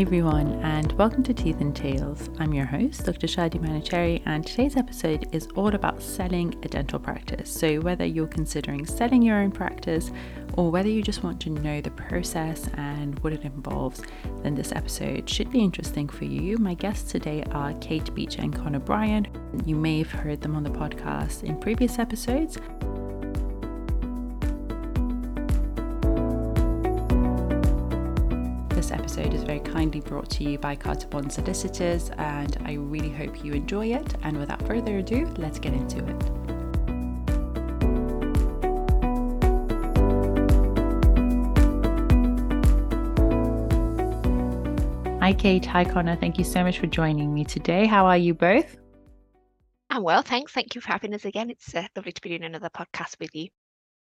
Hi, everyone, and welcome to Teeth and Tales. I'm your host, Dr. Shadi Manicherry, and today's episode is all about selling a dental practice. So, whether you're considering selling your own practice or whether you just want to know the process and what it involves, then this episode should be interesting for you. My guests today are Kate Beech and Connor Bryan. You may have heard them on the podcast in previous episodes. This episode is very kindly brought to you by Carter Bond Solicitors, and I really hope you enjoy it. And without further ado, let's get into it. Hi, Kate. Hi, Connor. Thank you so much for joining me today. How are you both? I'm well, thanks. Thank you for having us again. It's uh, lovely to be doing another podcast with you.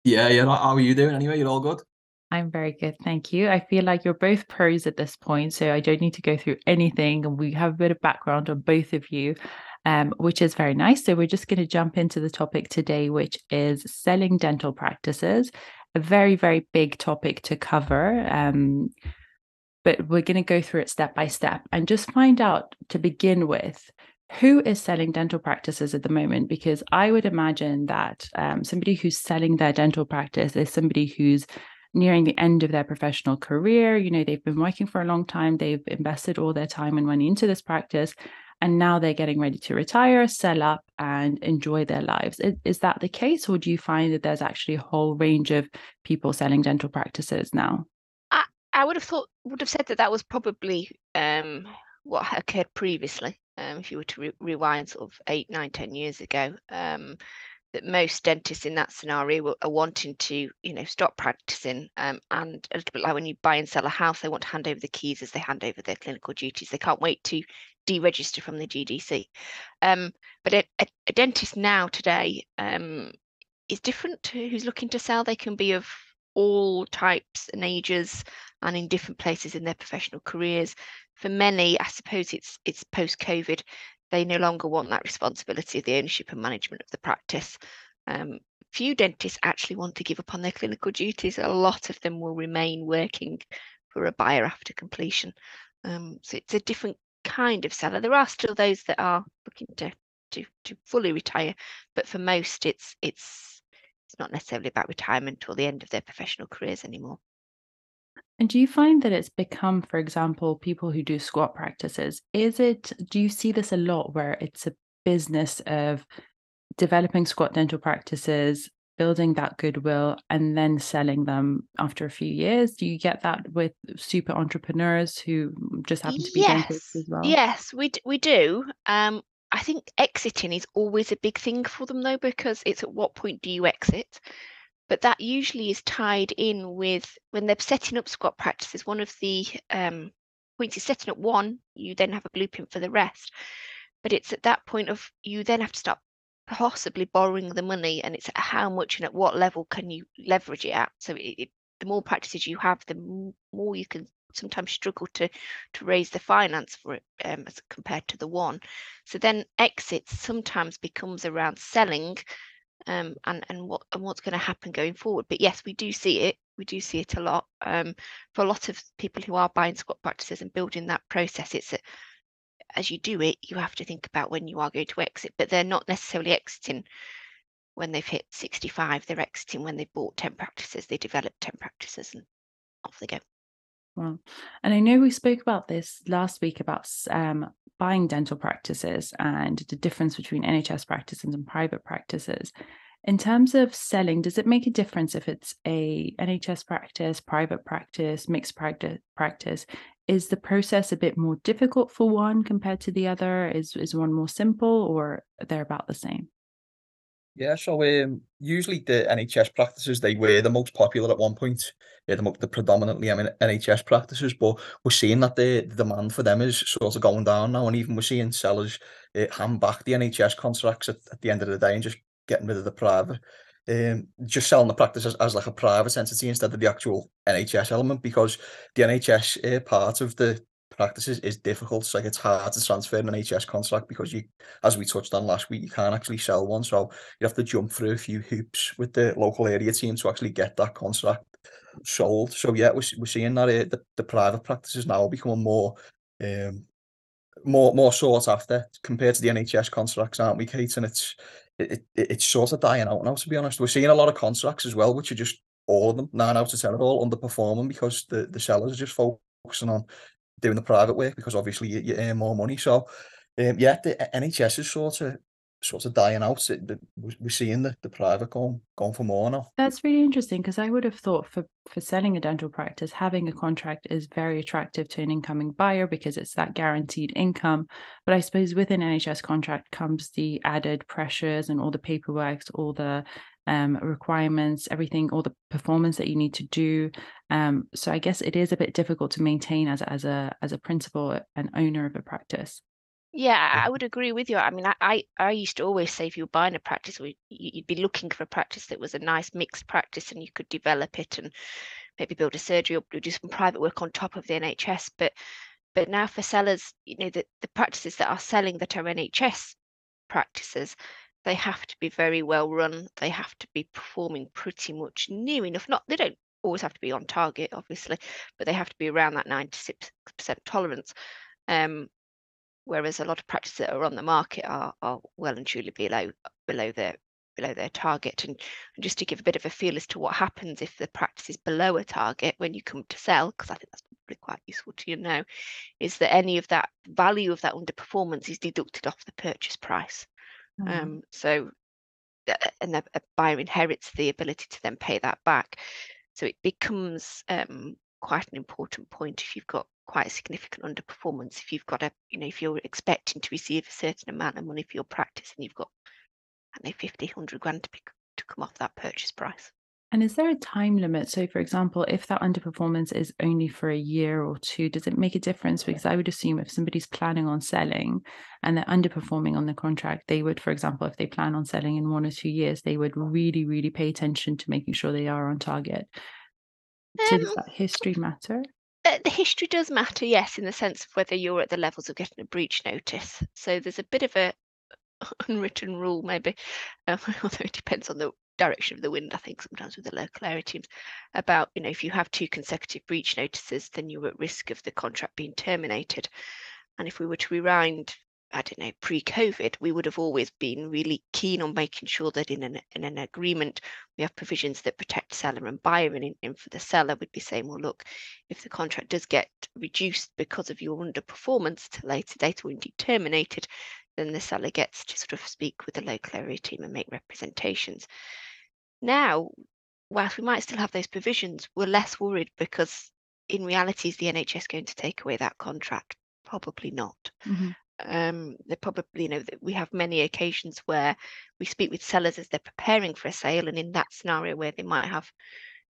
Yeah, yeah. How are you doing anyway? You're all good? I'm very good, thank you. I feel like you're both pros at this point, so I don't need to go through anything. And we have a bit of background on both of you, um, which is very nice. So we're just going to jump into the topic today, which is selling dental practices. A very, very big topic to cover. Um, but we're going to go through it step by step and just find out to begin with who is selling dental practices at the moment because i would imagine that um, somebody who's selling their dental practice is somebody who's nearing the end of their professional career. You know, they've been working for a long time, they've invested all their time and money into this practice, and now they're getting ready to retire, sell up, and enjoy their lives. Is, is that the case, or do you find that there's actually a whole range of people selling dental practices now? I, I would have thought, would have said that that was probably um, what occurred previously. Um, if you were to re- rewind sort of eight, nine, ten years ago, um, that most dentists in that scenario are wanting to, you know, stop practicing. Um, and a little bit like when you buy and sell a house, they want to hand over the keys as they hand over their clinical duties. They can't wait to deregister from the GDC. Um, but a, a, a, dentist now today um, is different to who's looking to sell. They can be of all types and ages and in different places in their professional careers. For many, I suppose it's it's post COVID they no longer want that responsibility of the ownership and management of the practice. Um, few dentists actually want to give up on their clinical duties. A lot of them will remain working for a buyer after completion. Um, so it's a different kind of seller. There are still those that are looking to to to fully retire, but for most, it's it's it's not necessarily about retirement or the end of their professional careers anymore. And do you find that it's become, for example, people who do squat practices, is it, do you see this a lot where it's a business of developing squat dental practices, building that goodwill, and then selling them after a few years? Do you get that with super entrepreneurs who just happen to be yes. dentists as well? Yes, we, we do. Um, I think exiting is always a big thing for them though, because it's at what point do you exit? But that usually is tied in with when they're setting up squat practices. One of the um, points is setting up one, you then have a blueprint for the rest. But it's at that point of you then have to start possibly borrowing the money, and it's how much and at what level can you leverage it at. So it, it, the more practices you have, the more you can sometimes struggle to to raise the finance for it um, as compared to the one. So then exits sometimes becomes around selling um, and and what and what's going to happen going forward. But yes, we do see it. We do see it a lot. Um, for a lot of people who are buying squat practices and building that process, it's a, as you do it, you have to think about when you are going to exit. But they're not necessarily exiting when they've hit 65. They're exiting when they've bought 10 practices. They develop 10 practices and off they go. Well, and I know we spoke about this last week about um, buying dental practices and the difference between NHS practices and private practices. In terms of selling, does it make a difference if it's a NHS practice, private practice, mixed practice? Practice is the process a bit more difficult for one compared to the other? Is is one more simple, or they're about the same? Yeah, so um, usually the NHS practices they were the most popular at one point. Yeah, the, the predominantly I mean NHS practices, but we're seeing that the, the demand for them is sort of going down now, and even we're seeing sellers uh, hand back the NHS contracts at, at the end of the day and just getting rid of the private. Um, just selling the practice as, as like a private entity instead of the actual NHS element because the NHS uh, part of the practice is, is difficult. It's like it's hard to transfer an NHS contract because you, as we touched on last week, you can't actually sell one. So you have to jump through a few hoops with the local area team to actually get that contract. sold. So yeah, we're, we're seeing that uh, the, the private practices now are becoming more um, more more sought after compared to the NHS contracts, aren't we, Kate? And it's it, it, it's sort of dying out now, to be honest. We're seeing a lot of contracts as well, which are just all of them nine out of ten are all underperforming because the the sellers are just focusing on doing the private work because obviously you, you earn more money. So um, yeah, the NHS is sort of sort of dying out. We're seeing the, the private going going for more now. That's really interesting because I would have thought for for selling a dental practice, having a contract is very attractive to an incoming buyer because it's that guaranteed income. But I suppose with an NHS contract comes the added pressures and all the paperwork, all the um, requirements, everything, all the performance that you need to do. Um, so I guess it is a bit difficult to maintain as as a as a principal and owner of a practice. Yeah, I would agree with you. I mean, I, I, I used to always say if you were buying a practice, you'd be looking for a practice that was a nice mixed practice and you could develop it and maybe build a surgery or do some private work on top of the NHS. But but now for sellers, you know, the, the practices that are selling that are NHS practices, they have to be very well run. They have to be performing pretty much near enough. Not they don't always have to be on target, obviously, but they have to be around that 96% tolerance. Um, whereas a lot of practices that are on the market are, are well and truly below below their below their target and, and just to give a bit of a feel as to what happens if the practice is below a target when you come to sell because i think that's probably quite useful to you know is that any of that value of that underperformance is deducted off the purchase price mm. um, so and the buyer inherits the ability to then pay that back so it becomes um, quite an important point if you've got quite a significant underperformance if you've got a you know if you're expecting to receive a certain amount of money for your practice and you've got I don't know 50 100 grand to, be, to come off that purchase price and is there a time limit? So for example if that underperformance is only for a year or two does it make a difference? Because i would assume if somebody's planning on selling and they're underperforming on the contract they would for example if they plan on selling in one or two years they would really really pay attention to making sure they are on target. So um, does that history matter? Uh, the history does matter, yes, in the sense of whether you're at the levels of getting a breach notice. So there's a bit of a unwritten rule, maybe, um, although it depends on the direction of the wind. I think sometimes with the local area teams, about you know if you have two consecutive breach notices, then you're at risk of the contract being terminated. And if we were to rewind I don't know, pre-COVID, we would have always been really keen on making sure that in an, in an agreement we have provisions that protect seller and buyer. And, in, and for the seller, we'd be saying, well, look, if the contract does get reduced because of your underperformance to later date or indeed terminated, then the seller gets to sort of speak with the local area team and make representations. Now, whilst we might still have those provisions, we're less worried because in reality, is the NHS going to take away that contract? Probably not. Mm-hmm um, they probably you know we have many occasions where we speak with sellers as they're preparing for a sale and in that scenario where they might have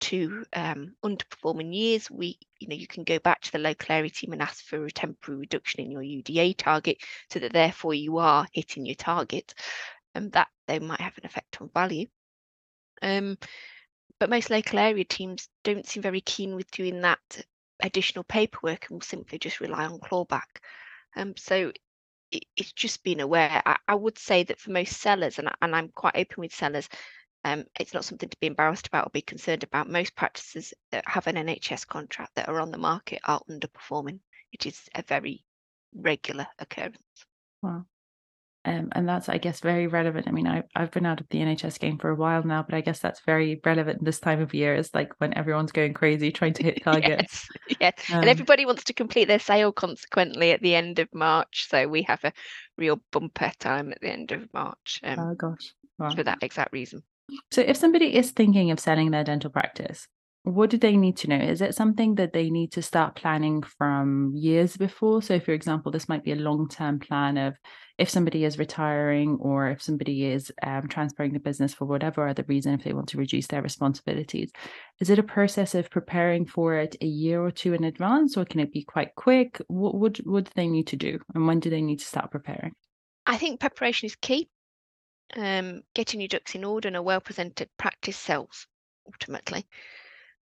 two um, underperforming years we you know you can go back to the local area team and ask for a temporary reduction in your uda target so that therefore you are hitting your target and that they might have an effect on value um, but most local area teams don't seem very keen with doing that additional paperwork and will simply just rely on clawback um, so it's just being aware. I, I, would say that for most sellers, and, and I'm quite open with sellers, um, it's not something to be embarrassed about or be concerned about. Most practices that have an NHS contract that are on the market are underperforming. It is a very regular occurrence. Wow. Um, and that's, I guess, very relevant. I mean, I, I've been out of the NHS game for a while now, but I guess that's very relevant this time of year. Is like when everyone's going crazy trying to hit targets. yes, yes. Um, and everybody wants to complete their sale consequently at the end of March. So we have a real bumper time at the end of March. Um, oh gosh, wow. for that exact reason. So if somebody is thinking of selling their dental practice, what do they need to know? Is it something that they need to start planning from years before? So, for example, this might be a long term plan of if somebody is retiring or if somebody is um, transferring the business for whatever other reason, if they want to reduce their responsibilities. Is it a process of preparing for it a year or two in advance, or can it be quite quick? What, what, what they need to do? And when do they need to start preparing? I think preparation is key. Um, getting your ducks in order and a well presented practice sells ultimately.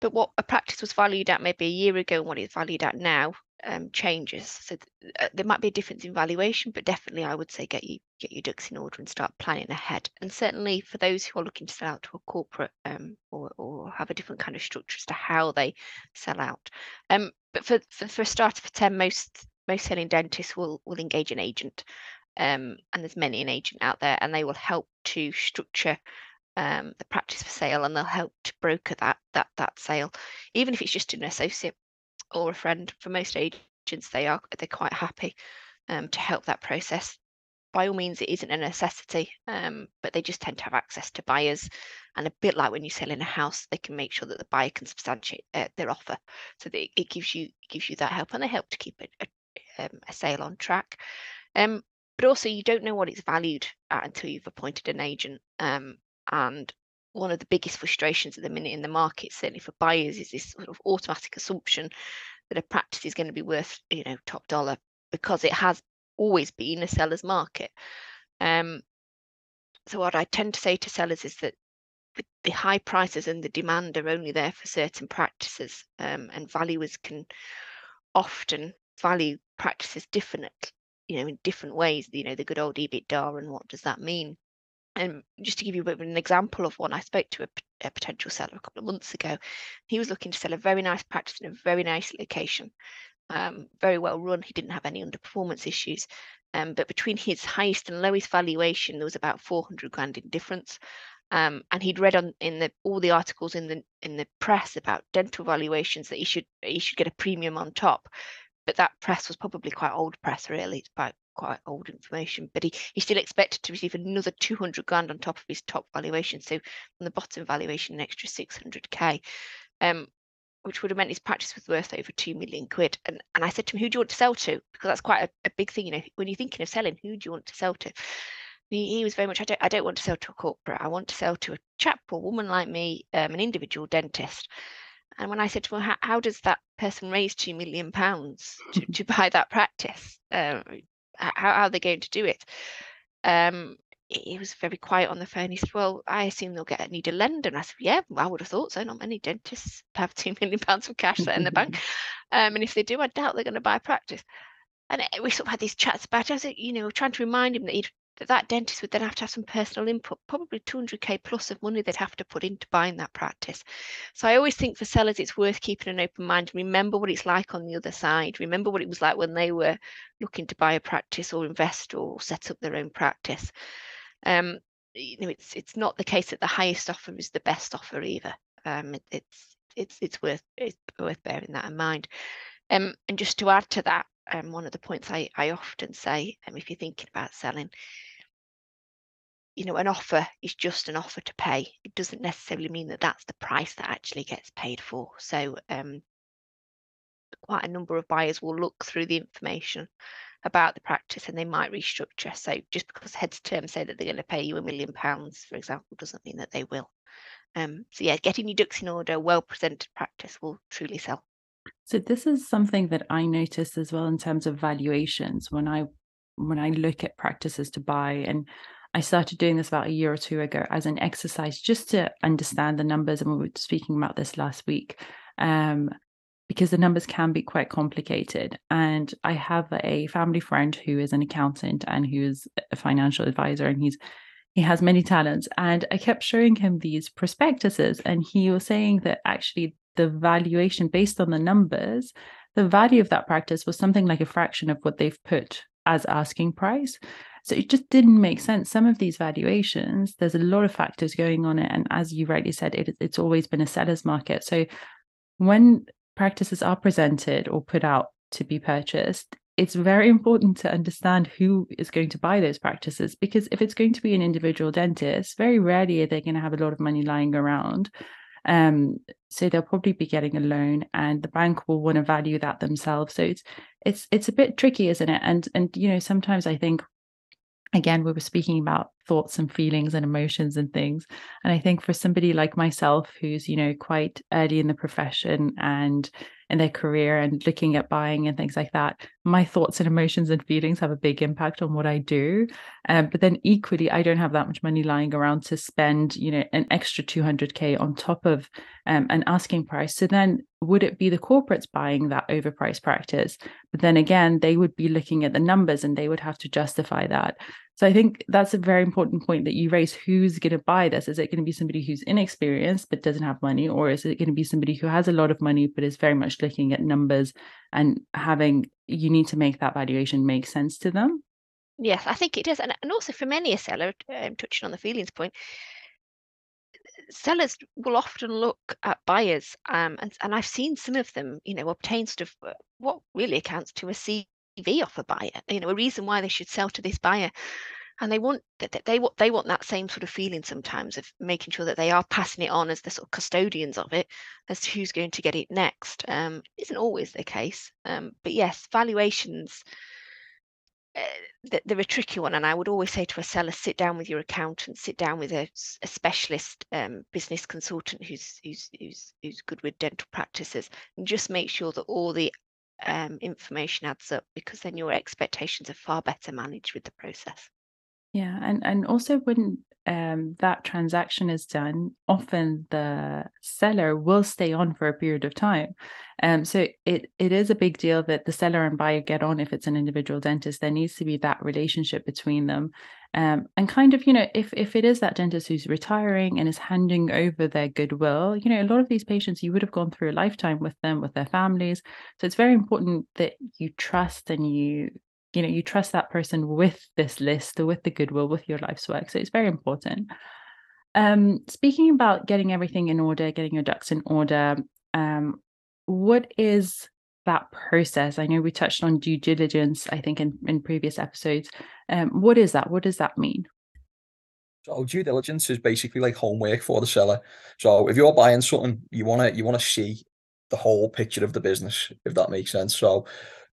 But what a practice was valued at maybe a year ago and what it's valued at now um, changes. So th- uh, there might be a difference in valuation, but definitely I would say get you get your ducks in order and start planning ahead. And certainly for those who are looking to sell out to a corporate um, or or have a different kind of structure as to how they sell out. Um, but for for, for a starter for ten, most most selling dentists will will engage an agent. Um, and there's many an agent out there, and they will help to structure um, the practice for sale, and they'll help to broker that that that sale, even if it's just an associate or a friend. For most agents, they are they're quite happy um, to help that process. By all means, it isn't a necessity, um, but they just tend to have access to buyers, and a bit like when you sell in a house, they can make sure that the buyer can substantiate uh, their offer, so that it gives you it gives you that help, and they help to keep a, um, a sale on track. Um, but also, you don't know what it's valued at until you've appointed an agent. Um, and one of the biggest frustrations at the minute in the market, certainly for buyers, is this sort of automatic assumption that a practice is going to be worth, you know, top dollar because it has always been a seller's market. Um, so what I tend to say to sellers is that the high prices and the demand are only there for certain practices, um, and valuers can often value practices different, you know, in different ways. You know, the good old EBITDA and what does that mean? And just to give you a bit of an example of one, I spoke to a, a, potential seller a couple of months ago. He was looking to sell a very nice practice in a very nice location, um, very well run. He didn't have any underperformance issues. Um, but between his highest and lowest valuation, there was about 400 grand in difference. Um, and he'd read on in the all the articles in the in the press about dental valuations that he should he should get a premium on top. But that press was probably quite old press, really. About quite old information, but he, he still expected to receive another 200 grand on top of his top valuation. So from the bottom valuation, an extra 600k, um, which would have meant his practice was worth over 2 million quid. And, and I said to him, who do you want to sell to? Because that's quite a, a big thing, you know, when you're thinking of selling, who do you want to sell to? He, he was very much, I don't, I don't want to sell to a corporate. I want to sell to a chap or woman like me, um, an individual dentist. And when I said to him, how, how does that person raise two million pounds to, to buy that practice? Uh, how, how are they going to do it? Um, he was very quiet on the phone. He said, "Well, I assume they'll get a need a lender." And I said, "Yeah, I would have thought so. Not many dentists have two million pounds of cash set in the bank, um, and if they do, I doubt they're going to buy a practice." And we sort of had these chats about it. I said, you know, trying to remind him that he'd that that dentist would then have to have some personal input, probably 200k plus of money they'd have to put into buying that practice. So I always think for sellers, it's worth keeping an open mind. Remember what it's like on the other side. Remember what it was like when they were looking to buy a practice or invest or set up their own practice. Um, you know, it's it's not the case that the highest offer is the best offer either. Um, it, it's it's it's worth it's worth bearing that in mind. Um, and just to add to that, um, one of the points I, I often say, um, if you're thinking about selling, you know, an offer is just an offer to pay. It doesn't necessarily mean that that's the price that actually gets paid for. So, um, quite a number of buyers will look through the information about the practice and they might restructure. So, just because heads terms say that they're going to pay you a million pounds, for example, doesn't mean that they will. Um, so, yeah, getting your ducks in order, well presented practice will truly sell. So this is something that I noticed as well in terms of valuations when I when I look at practices to buy and I started doing this about a year or two ago as an exercise just to understand the numbers. And we were speaking about this last week um, because the numbers can be quite complicated. And I have a family friend who is an accountant and who is a financial advisor, and he's he has many talents. And I kept showing him these prospectuses, and he was saying that actually the valuation based on the numbers, the value of that practice was something like a fraction of what they've put as asking price. So it just didn't make sense. Some of these valuations, there's a lot of factors going on it. And as you rightly said, it, it's always been a seller's market. So when practices are presented or put out to be purchased, it's very important to understand who is going to buy those practices because if it's going to be an individual dentist, very rarely are they going to have a lot of money lying around. Um, so they'll probably be getting a loan and the bank will want to value that themselves. So it's it's it's a bit tricky, isn't it? And and you know, sometimes I think again we were speaking about thoughts and feelings and emotions and things and i think for somebody like myself who's you know quite early in the profession and in their career and looking at buying and things like that, my thoughts and emotions and feelings have a big impact on what I do. Um, but then equally, I don't have that much money lying around to spend, you know, an extra 200k on top of um, an asking price. So then, would it be the corporates buying that overpriced practice? But then again, they would be looking at the numbers and they would have to justify that. So I think that's a very important point that you raise. Who's going to buy this? Is it going to be somebody who's inexperienced but doesn't have money, or is it going to be somebody who has a lot of money but is very much looking at numbers and having you need to make that valuation make sense to them? Yes, I think it does, and and also for many a seller, um, touching on the feelings point, sellers will often look at buyers, um, and and I've seen some of them, you know, obtain sort of uh, what really accounts to a CV off a buyer, you know, a reason why they should sell to this buyer. And they want that they want they want that same sort of feeling sometimes of making sure that they are passing it on as the sort of custodians of it, as to who's going to get it next. Um, isn't always the case, um, but yes, valuations uh, they're a tricky one and i would always say to a seller sit down with your accountant sit down with a, a specialist um, business consultant who's, who's who's who's good with dental practices and just make sure that all the um, information adds up because then your expectations are far better managed with the process. Yeah, and and also when um, that transaction is done, often the seller will stay on for a period of time. Um, so it it is a big deal that the seller and buyer get on if it's an individual dentist. There needs to be that relationship between them. Um, and kind of, you know, if if it is that dentist who's retiring and is handing over their goodwill, you know, a lot of these patients you would have gone through a lifetime with them, with their families. So it's very important that you trust and you, you know, you trust that person with this list or with the goodwill, with your life's work. So it's very important. Um, speaking about getting everything in order, getting your ducks in order, um, what is that process? I know we touched on due diligence, I think, in, in previous episodes. Um, what is that? What does that mean? So due diligence is basically like homework for the seller. So if you're buying something, you wanna you wanna see the whole picture of the business, if that makes sense. So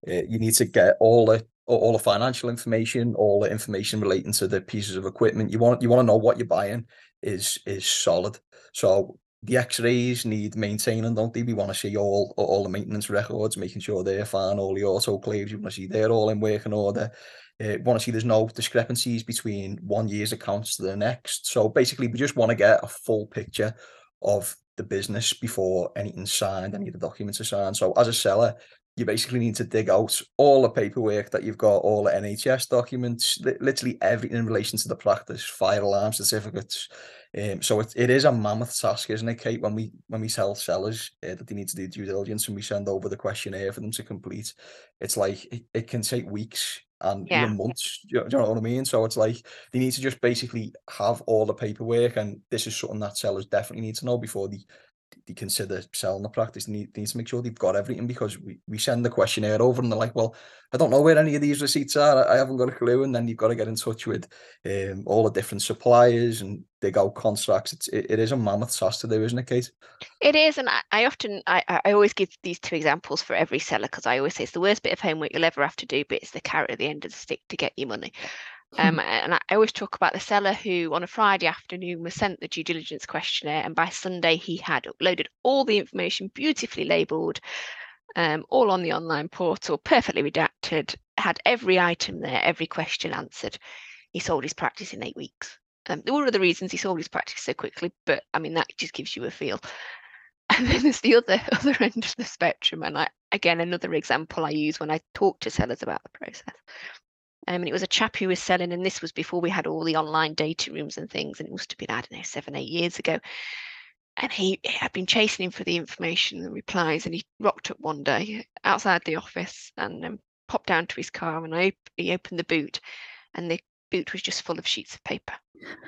uh, you need to get all the all the financial information, all the information relating to the pieces of equipment. You want you want to know what you're buying is is solid. So the X-rays need maintaining, don't they? We want to see all all the maintenance records, making sure they're fine. All the autoclaves, you want to see they're all in working order. Uh, want to see there's no discrepancies between one year's accounts to the next. So basically, we just want to get a full picture of the business before anything's signed, any of the documents are signed. So as a seller, you basically need to dig out all the paperwork that you've got, all the NHS documents, literally everything in relation to the practice, fire alarm certificates, um, so it, it is a mammoth task, isn't it, Kate? When we when we tell sellers uh, that they need to do due diligence and we send over the questionnaire for them to complete, it's like it, it can take weeks and yeah. even months. Do you, do you know what I mean? So it's like they need to just basically have all the paperwork, and this is something that sellers definitely need to know before they they consider selling the practice, need, they need to make sure they've got everything because we, we send the questionnaire over and they're like, well, I don't know where any of these receipts are. I haven't got a clue. And then you've got to get in touch with um, all the different suppliers and dig out contracts. It's, it, it is a mammoth task to do, isn't it, Kate? It is. And I, I often, I, I always give these two examples for every seller because I always say it's the worst bit of homework you'll ever have to do, but it's the carrot at the end of the stick to get your money. Um, and I always talk about the seller who on a Friday afternoon was sent the due diligence questionnaire, and by Sunday he had uploaded all the information beautifully labelled, um, all on the online portal, perfectly redacted, had every item there, every question answered. He sold his practice in eight weeks. Um, there were other reasons he sold his practice so quickly, but I mean that just gives you a feel. And then there's the other other end of the spectrum, and I again another example I use when I talk to sellers about the process. Um, and it was a chap who was selling, and this was before we had all the online data rooms and things, and it must have been, I don't know, seven, eight years ago. And he had been chasing him for the information and replies, and he rocked up one day outside the office and um, popped down to his car, and I he opened the boot, and the boot was just full of sheets of paper,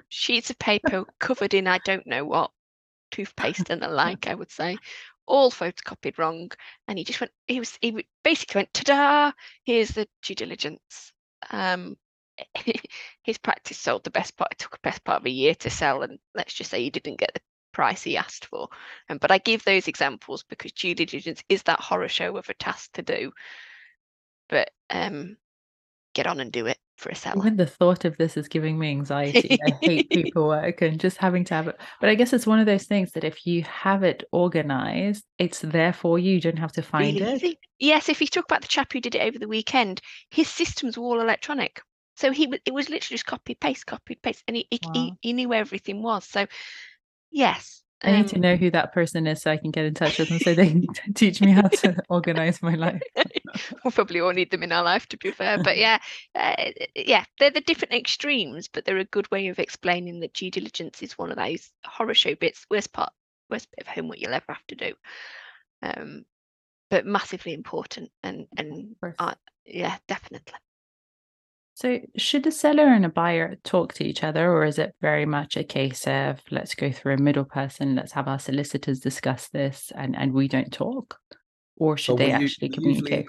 sheets of paper covered in I don't know what, toothpaste and the like, I would say, all photocopied wrong. And he just went, he was, he basically went, ta-da, here's the due diligence um, his practice sold the best part. It took a best part of a year to sell, and let's just say he didn't get the price he asked for. Um, but I give those examples because due diligence is that horror show of a task to do. But um, get on and do it. For a seller. Even the thought of this is giving me anxiety. I hate paperwork and just having to have it. But I guess it's one of those things that if you have it organized, it's there for you. You don't have to find really it. easy. Yes, if you talk about the chap who did it over the weekend, his systems were all electronic. So he it was literally just copy paste, copy paste, and he, he, he, he knew where everything was. So yes, I need to um, know who that person is so I can get in touch with them so they can teach me how to organize my life. we'll probably all need them in our life to be fair but yeah uh, yeah they're the different extremes but they're a good way of explaining that due diligence is one of those horror show bits. Worst part worst bit of homework you'll ever have to do. Um but massively important and and uh, yeah definitely So, should a seller and a buyer talk to each other, or is it very much a case of let's go through a middle person, let's have our solicitors discuss this, and and we don't talk, or should So they actually we communicate? usually,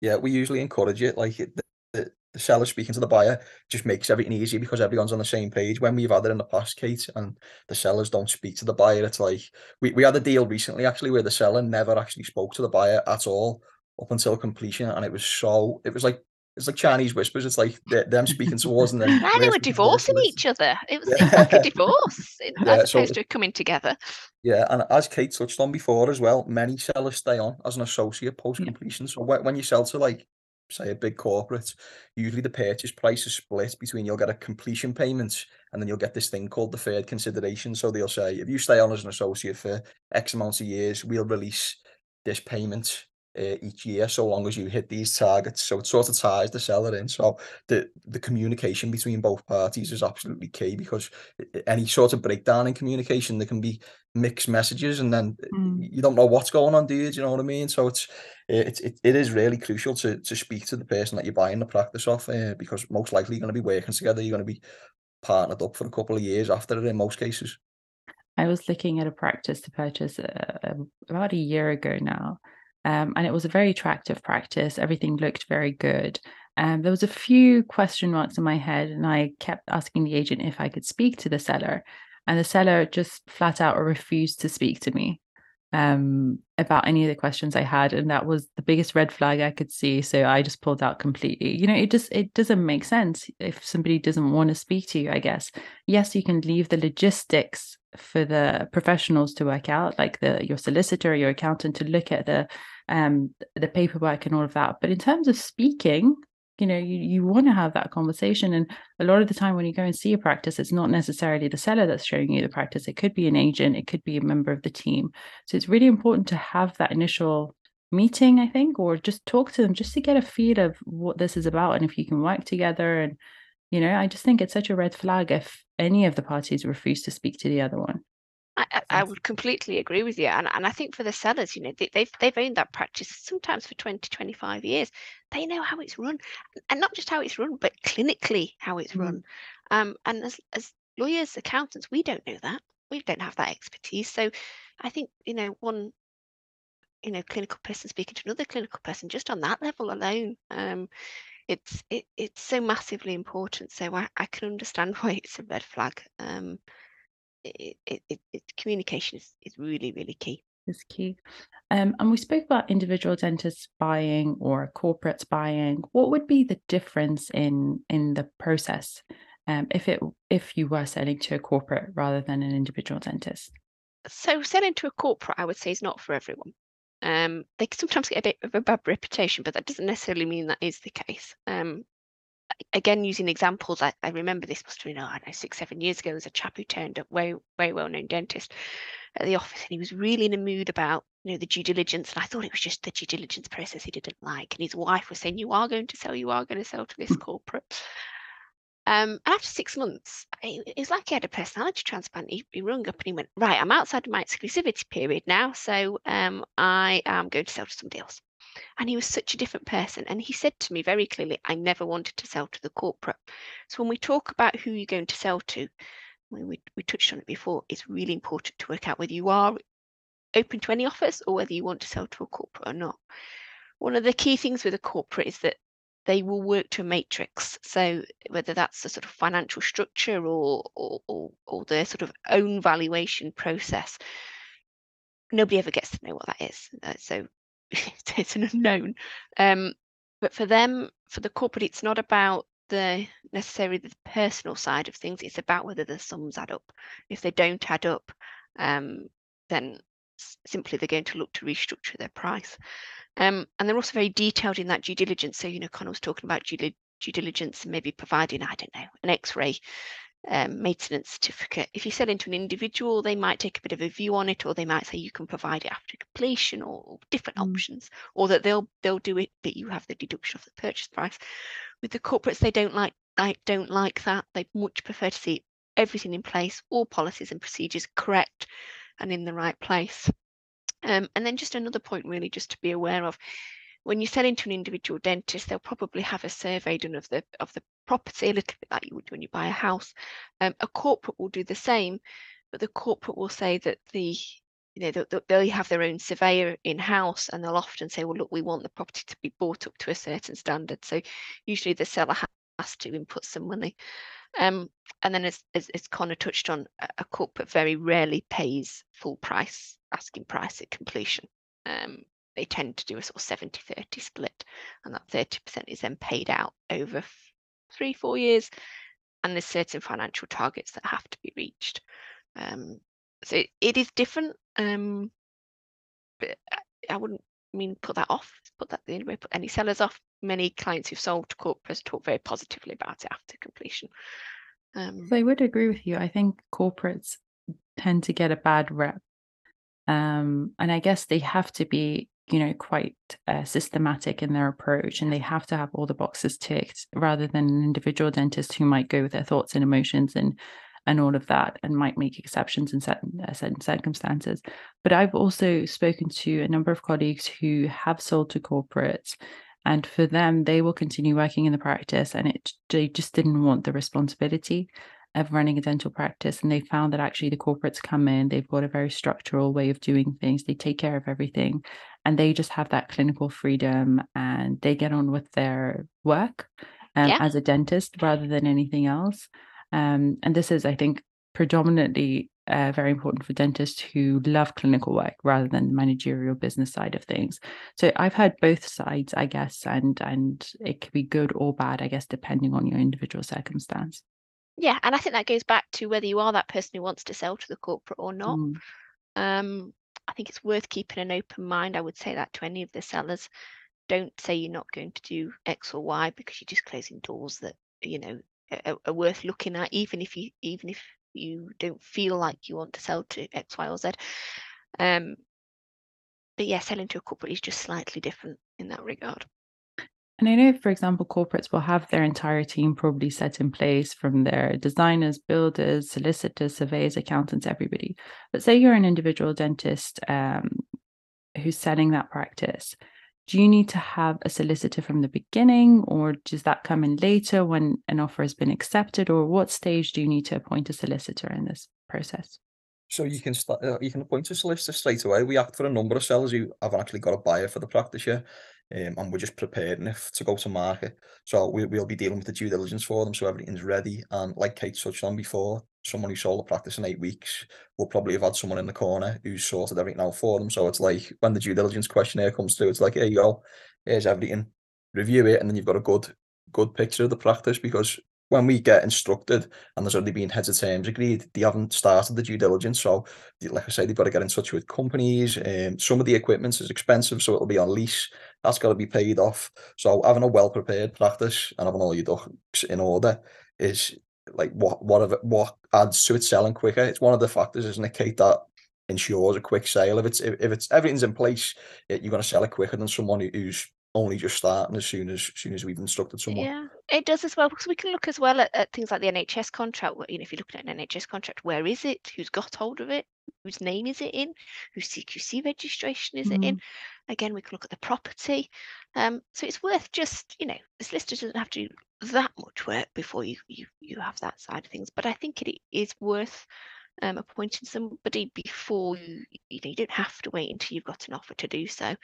yeah, we usually encourage it. Like it, the, the, seller speaking to the buyer just makes everything easy because everyone's on the same page. When we've had it in the past, Kate, and the sellers don't speak to the buyer, it's like we, we had a deal recently actually where the seller never actually spoke to the buyer at all up until completion, and it was so it was like it's like Chinese whispers. It's like them speaking to us and then and they we're were speaking to their divorcing solicitor. each other it was, was like a divorce Yeah, as so- opposed to coming together Yeah, and as Kate touched on before as well, many sellers stay on as an associate post completion. So when, when you sell to like say a big corporate, usually the purchase price is split between you'll get a completion payment and then you'll get this thing called deferred consideration. So they'll say if you stay on as an associate for X amount of years, we'll release this payment uh, each year so long as you hit these targets. So it sort of ties the seller in. So the the communication between both parties is absolutely key because any sort of breakdown in communication there can be mixed messages and then uh, Mm. you don't know what's going on do you, do you know what I mean so it's it's it, it is really crucial to to speak to the person that you're buying the practice off uh, because most likely you're going to be working together you're going to be partnered up for a couple of years after it in most cases I was looking at a practice to purchase uh, um, about a year ago now, um, and it was a very attractive practice. Everything looked very good. Um, there was a few question marks in my head, and I kept asking the agent if I could speak to the seller, and the seller just flat out refused to speak to me um, about any of the questions I had, and that was the biggest red flag I could see. So I just pulled out completely. You know, it just it doesn't make sense if somebody doesn't want to speak to you. I guess yes, you can leave the logistics for the professionals to work out, like the your solicitor, your accountant, to look at the um the paperwork and all of that. But in terms of speaking, you know, you, you want to have that conversation. And a lot of the time when you go and see a practice, it's not necessarily the seller that's showing you the practice. It could be an agent, it could be a member of the team. So it's really important to have that initial meeting, I think, or just talk to them just to get a feel of what this is about and if you can work together. And, you know, I just think it's such a red flag if any of the parties refuse to speak to the other one. I, I- would completely agree with you. And, and I think for the sellers, you know, they, they've, they've owned that practice sometimes for 20, 25 years. They know how it's run and not just how it's run, but clinically how it's Mm. run. Um, and as, as lawyers, accountants, we don't know that. We don't have that expertise. So I think, you know, one, you know, clinical person speaking to another clinical person, just on that level alone, um, it's it, it's so massively important. So I, I can understand why it's a red flag. Um, it, it, it, it communication is, is really really key is key. Um, and we spoke about individual dentists buying or corporates buying. What would be the difference in in the process um, if it if you were selling to a corporate rather than an individual dentist? so selling to a corporate i would say is not for everyone um, they sometimes get a bit of a bad reputation but that doesn't necessarily mean that is the case um, again using examples I, I remember this must have been oh, I don't know six seven years ago there was a chap who turned up very very well known dentist at the office and he was really in a mood about you know the due diligence and I thought it was just the due diligence process he didn't like and his wife was saying you are going to sell you are going to sell to this corporate. Um and after six months it it was like he had a personality transplant. He, he rung up and he went right I'm outside of my exclusivity period now so um I am going to sell to somebody else and he was such a different person and he said to me very clearly I never wanted to sell to the corporate. So when we talk about who you're going to sell to we, we, we touched on it before it's really important to work out whether you are open to any offers or whether you want to sell to a corporate or not. One of the key things with a corporate is that they will work to a matrix. So whether that's the sort of financial structure or or, or, or their sort of own valuation process nobody ever gets to know what that is. Uh, so it's an unknown um, but for them for the corporate it's not about the necessarily the personal side of things. It's about whether the sums add up. If they don't add up, um, then simply they're going to look to restructure their price. Um, and they're also very detailed in that due diligence. So, you know, Connor was talking about due, due diligence and maybe providing, I don't know, an X-ray um, maintenance certificate. If you sell into an individual, they might take a bit of a view on it, or they might say you can provide it after completion, or, different mm. options, or that they'll they'll do it, but you have the deduction of the purchase price. With the corporates, they don't like I don't like that. They much prefer to see everything in place, all policies and procedures correct and in the right place. Um, and then just another point, really, just to be aware of when you sell into an individual dentist, they'll probably have a survey done of the of the property, a little bit like you would when you buy a house. Um, a corporate will do the same, but the corporate will say that the you know they'll, they'll have their own surveyor in house, and they'll often say, well, look, we want the property to be bought up to a certain standard. So usually the seller has to input some money. Um, and then as, as, as Connor touched on, a corporate very rarely pays full price, asking price at completion. Um, they tend to do a sort of 70 30 split, and that 30% is then paid out over three, four years. And there's certain financial targets that have to be reached. Um, so it, it is different. Um, but I, wouldn't mean put that off, put that the way, put any sellers off. Many clients who've sold to corporates talk very positively about it after completion. Um, I would agree with you. I think corporates tend to get a bad rep. Um, and I guess they have to be you know quite uh, systematic in their approach and they have to have all the boxes ticked rather than an individual dentist who might go with their thoughts and emotions and and all of that and might make exceptions in certain, uh, certain circumstances. But i've also spoken to a number of colleagues who have sold to corporates and for them they will continue working in the practice and it they just didn't want the responsibility of running a dental practice and they found that actually the corporates come in they've got a very structural way of doing things they take care of everything and they just have that clinical freedom and they get on with their work um, yeah. as a dentist rather than anything else um, and this is i think predominantly uh, very important for dentists who love clinical work rather than the managerial business side of things so i've heard both sides i guess and and it could be good or bad i guess depending on your individual circumstance yeah, and I think that goes back to whether you are that person who wants to sell to the corporate or not. Mm. Um, I think it's worth keeping an open mind. I would say that to any of the sellers. Don't say you're not going to do X or Y because you're just closing doors that you know are, are worth looking at, even if you even if you don't feel like you want to sell to X, Y, or Z. Um, but yeah, selling to a corporate is just slightly different in that regard. And I know, for example, corporates will have their entire team probably set in place from their designers, builders, solicitors, surveyors, accountants, everybody. But say you're an individual dentist um, who's selling that practice. Do you need to have a solicitor from the beginning, or does that come in later when an offer has been accepted, or what stage do you need to appoint a solicitor in this process? So you can start, uh, you can appoint a solicitor straight away. We act for a number of sellers who have actually got a buyer for the practice, yeah um, and we're just preparing if to go to market. So we, we'll be dealing with the due diligence for them, so everything's ready. And like Kate touched on before, someone who sold a practice in eight weeks will probably have had someone in the corner who's sorted everything out for them. So it's like when the due diligence questionnaire comes through, it's like, here you go, here's everything, review it, and then you've got a good good picture of the practice because when we get instructed and there's already been heads of terms agreed, they haven't started the due diligence. So, like I say, they've got to get in touch with companies. Um, some of the equipment is expensive, so it'll be on lease. That's got to be paid off. So, having a well prepared practice and having all your ducks in order is like what what of it, what adds to it selling quicker. It's one of the factors, isn't it, Kate, that ensures a quick sale. If it's if, if it's everything's in place, it, you're going to sell it quicker than someone who's only just starting as soon as, as soon as we've instructed someone. Yeah, it does as well because we can look as well at, at things like the NHS contract. You know, if you're looking at an NHS contract, where is it? Who's got hold of it? Whose name is it in? Whose CQC registration is mm. it in? Mm-hmm. Again, we can look at the property. Um, so it's worth just, you know, the solicitor doesn't have to do that much work before you you you have that side of things. But I think it is worth um, appointing somebody before you, you know, you don't have to wait until you've got an offer to do so.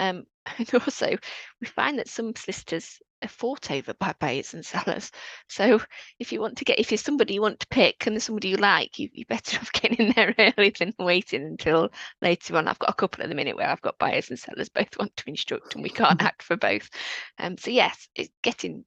Um, and also, we find that some solicitors are fought over by buyers and sellers. So if you want to get, if you're somebody you want to pick and there's somebody you like, you, you're better off getting in there early than waiting until later on. I've got a couple at the minute where I've got buyers and sellers both want to instruct and we can't act for both. Um, so yes, it's getting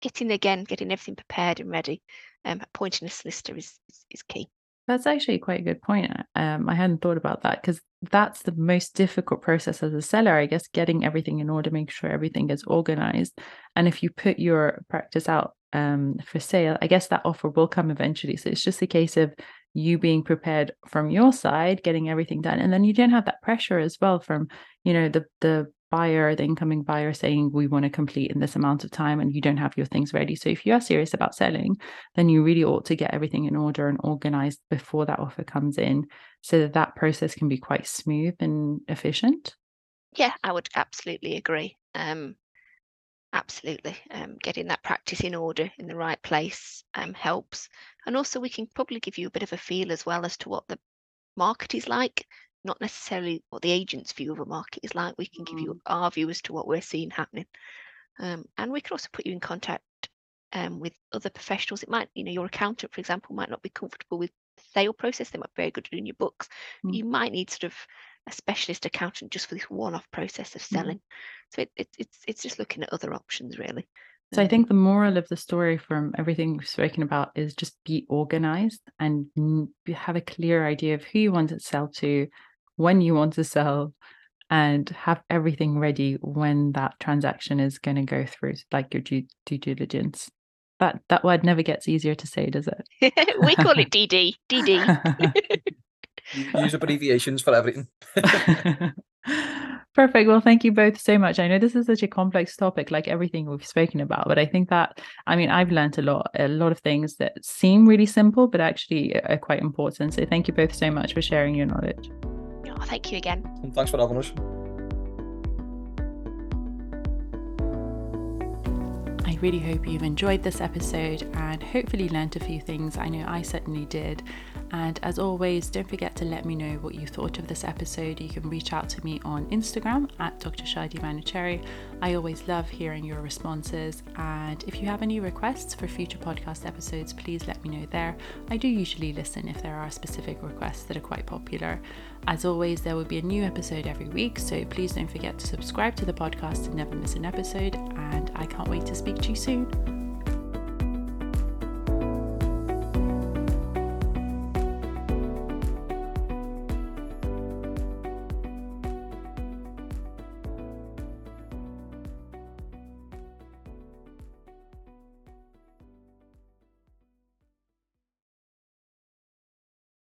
getting again, getting everything prepared and ready, um, appointing a solicitor is, is, is key. That's actually quite a good point. Um, I hadn't thought about that because that's the most difficult process as a seller, I guess, getting everything in order, make sure everything is organized. And if you put your practice out um, for sale, I guess that offer will come eventually. So it's just a case of you being prepared from your side, getting everything done, and then you don't have that pressure as well from you know the the buyer, the incoming buyer saying we want to complete in this amount of time, and you don't have your things ready. So if you are serious about selling, then you really ought to get everything in order and organized before that offer comes in, so that that process can be quite smooth and efficient. Yeah, I would absolutely agree. Um, absolutely um, getting that practice in order in the right place um, helps and also we can probably give you a bit of a feel as well as to what the market is like not necessarily what the agent's view of a market is like we can give you mm. our view as to what we're seeing happening um, and we can also put you in contact um, with other professionals it might you know your accountant for example might not be comfortable with the sale process they might be very good at doing your books mm. you might need sort of a specialist accountant just for this one-off process of mm-hmm. selling. Mm-hmm. So it, it, it's it's just looking at other options really. So I think the moral of the story from everything we've spoken about is just be organized and have a clear idea of who you want to sell to, when you want to sell, and have everything ready when that transaction is going to go through, like your due, due diligence. That that word never gets easier to say, does it? we call it DD. DD. use abbreviations for everything. Perfect. Well, thank you both so much. I know this is such a complex topic, like everything we've spoken about, but I think that, I mean, I've learned a lot, a lot of things that seem really simple, but actually are quite important. So thank you both so much for sharing your knowledge. Oh, thank you again. And thanks for having us. I really hope you've enjoyed this episode and hopefully learned a few things. I know I certainly did. And as always, don't forget to let me know what you thought of this episode. You can reach out to me on Instagram at Dr. Shadi Manochehri. I always love hearing your responses. And if you have any requests for future podcast episodes, please let me know there. I do usually listen if there are specific requests that are quite popular. As always, there will be a new episode every week, so please don't forget to subscribe to the podcast to never miss an episode. And I can't wait to speak to you soon.